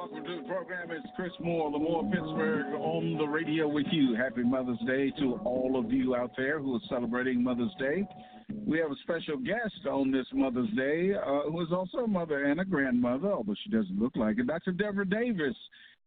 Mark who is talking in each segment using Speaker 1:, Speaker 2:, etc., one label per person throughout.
Speaker 1: welcome to the program. It's Chris Moore, Lamore Pittsburgh, on the radio with you. Happy Mother's Day to all of you out there who are celebrating Mother's Day. We have a special guest on this Mother's Day uh, who is also a mother and a grandmother, although she doesn't look like it. Dr. Devra Davis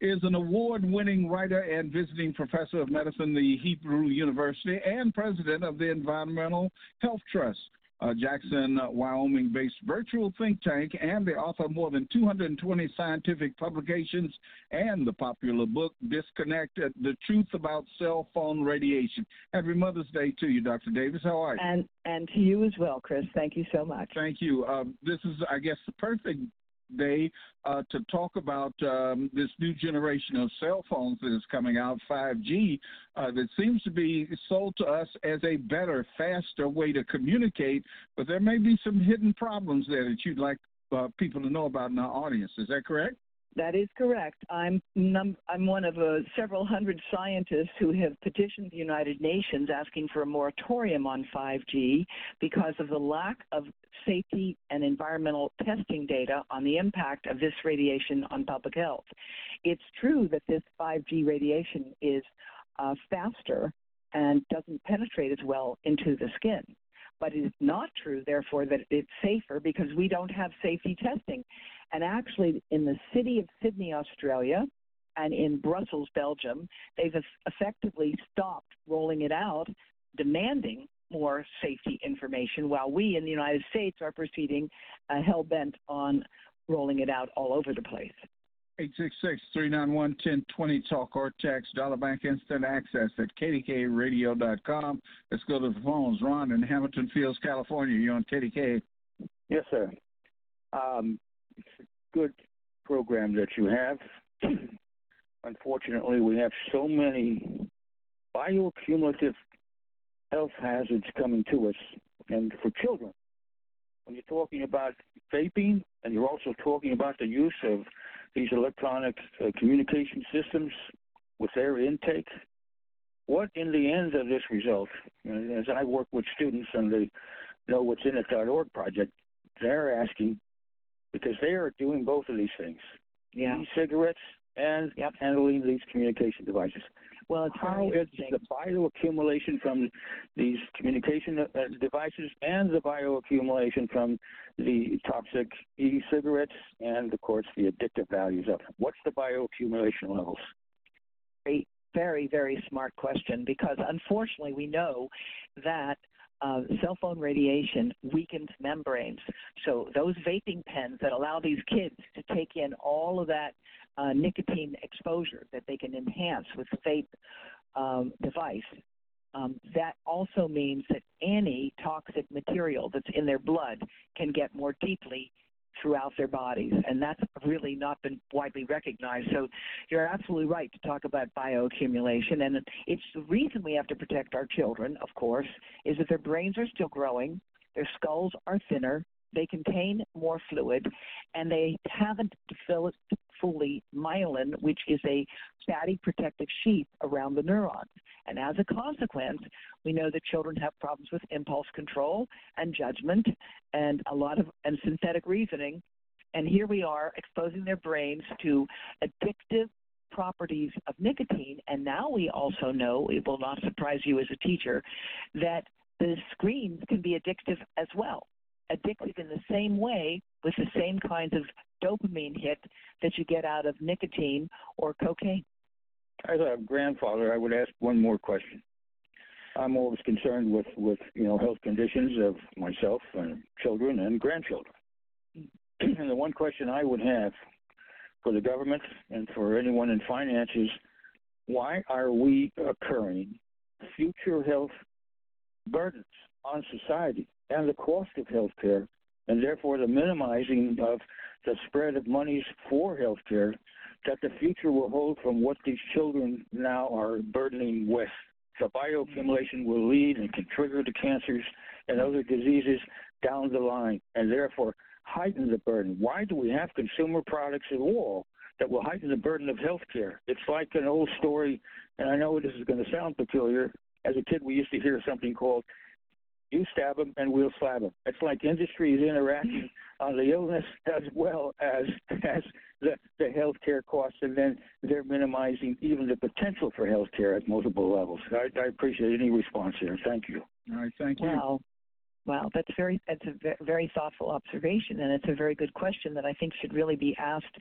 Speaker 1: is an award winning writer and visiting professor of medicine at the Hebrew University and president of the Environmental Health Trust uh, Jackson, Wyoming based virtual think tank, and the author of more than 220 scientific publications and the popular book Disconnected The Truth About Cell Phone Radiation. Happy Mother's Day to you, Dr. Davis. How are you?
Speaker 2: And, and to you as well, Chris. Thank you so much.
Speaker 1: Thank you. Uh, this is, I guess, the perfect day uh, to talk about um, this new generation of cell phones that is coming out, 5G, uh, that seems to be sold to us as a better, faster way to communicate, but there may be some hidden problems there that you'd like uh, people to know about in our audience. Is that correct?
Speaker 2: That is correct. I'm num- I'm one of uh, several hundred scientists who have petitioned the United Nations asking for a moratorium on 5G because of the lack of safety and environmental testing data on the impact of this radiation on public health. It's true that this 5G radiation is uh, faster and doesn't penetrate as well into the skin. But it is not true, therefore, that it's safer because we don't have safety testing. And actually, in the city of Sydney, Australia, and in Brussels, Belgium, they've effectively stopped rolling it out, demanding more safety information, while we in the United States are proceeding uh, hell bent on rolling it out all over the place.
Speaker 1: 866-391-1020 talk or text dollar bank instant access at kdkradio.com. Let's go to the phones. Ron in Hamilton Fields, California. You're on KDK.
Speaker 3: Yes, sir. Um, it's a good program that you have. Unfortunately, we have so many bioaccumulative health hazards coming to us, and for children. When you're talking about vaping, and you're also talking about the use of these electronic uh, communication systems with their intake, what in the end of this result, as I work with students and the Know What's In It.org project, they're asking because they are doing both of these things.
Speaker 2: Yeah.
Speaker 3: E-cigarettes and
Speaker 2: yep.
Speaker 3: handling these communication devices.
Speaker 2: Well, it's
Speaker 3: how is the bioaccumulation from these communication uh, devices and the bioaccumulation from the toxic e-cigarettes and, of course, the addictive values of them? What's the bioaccumulation levels?
Speaker 2: Very, very, very smart question because unfortunately we know that uh, cell phone radiation weakens membranes. So those vaping pens that allow these kids to take in all of that uh, nicotine exposure that they can enhance with the vape um, device, um, that also means that any toxic material that's in their blood can get more deeply throughout their bodies, and that's really not been widely recognized. So you're absolutely right to talk about bioaccumulation, and it's the reason we have to protect our children, of course, is that their brains are still growing, their skulls are thinner, they contain more fluid, and they haven't developed fully myelin, which is a fatty protective sheath around the neurons. And as a consequence, we know that children have problems with impulse control and judgment and a lot of and synthetic reasoning. And here we are exposing their brains to addictive properties of nicotine. And now we also know, it will not surprise you as a teacher, that the screens can be addictive as well. Addictive in the same way with the same kinds of dopamine hit that you get out of nicotine or cocaine.
Speaker 3: As a grandfather, I would ask one more question. I'm always concerned with, with you know health conditions of myself and children and grandchildren. Mm. and the one question I would have for the government and for anyone in finance is why are we occurring future health burdens on society and the cost of health care and therefore the minimizing of the spread of monies for health care that the future will hold from what these children now are burdening with. The bioaccumulation will lead and can trigger the cancers and other diseases down the line, and therefore heighten the burden. Why do we have consumer products at all that will heighten the burden of health care? It's like an old story, and I know this is going to sound peculiar. As a kid, we used to hear something called you stab them and we'll slab them. It's like industry is interacting on the illness as well as as the, the health care costs, and then they're minimizing even the potential for health care at multiple levels. I, I appreciate any response here. Thank you.
Speaker 1: All right, thank you.
Speaker 2: Well, well, that's very that's a very thoughtful observation, and it's a very good question that I think should really be asked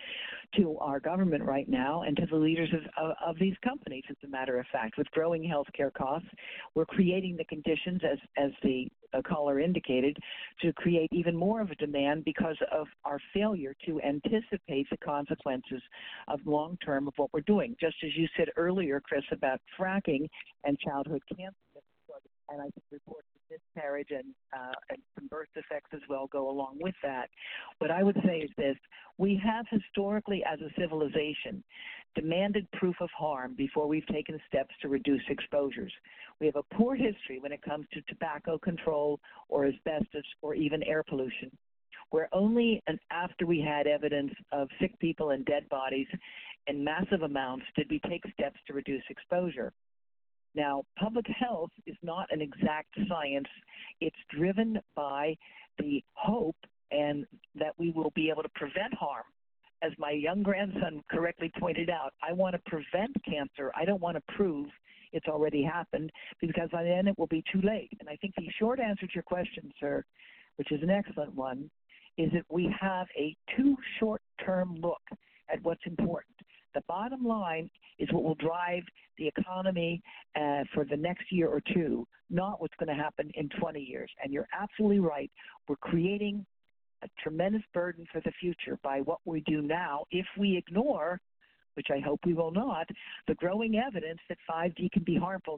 Speaker 2: to our government right now and to the leaders of, of, of these companies. As a matter of fact, with growing healthcare costs, we're creating the conditions, as as the uh, caller indicated, to create even more of a demand because of our failure to anticipate the consequences of long term of what we're doing. Just as you said earlier, Chris, about fracking and childhood cancer, and I think reports miscarriage and, uh, and some birth defects as well go along with that. What I would say is this we have historically, as a civilization, demanded proof of harm before we've taken steps to reduce exposures. We have a poor history when it comes to tobacco control or asbestos or even air pollution. Where only after we had evidence of sick people and dead bodies in massive amounts did we take steps to reduce exposure. Now, public health is not an exact science. It's driven by the hope and that we will be able to prevent harm. As my young grandson correctly pointed out, I want to prevent cancer. I don't want to prove it's already happened because by then it will be too late. And I think the short answer to your question, sir, which is an excellent one, is that we have a too short term look at what's important. The bottom line is what will drive the economy uh, for the next year or two, not what's going to happen in 20 years. And you're absolutely right. We're creating a tremendous burden for the future by what we do now if we ignore, which I hope we will not, the growing evidence that 5G can be harmful.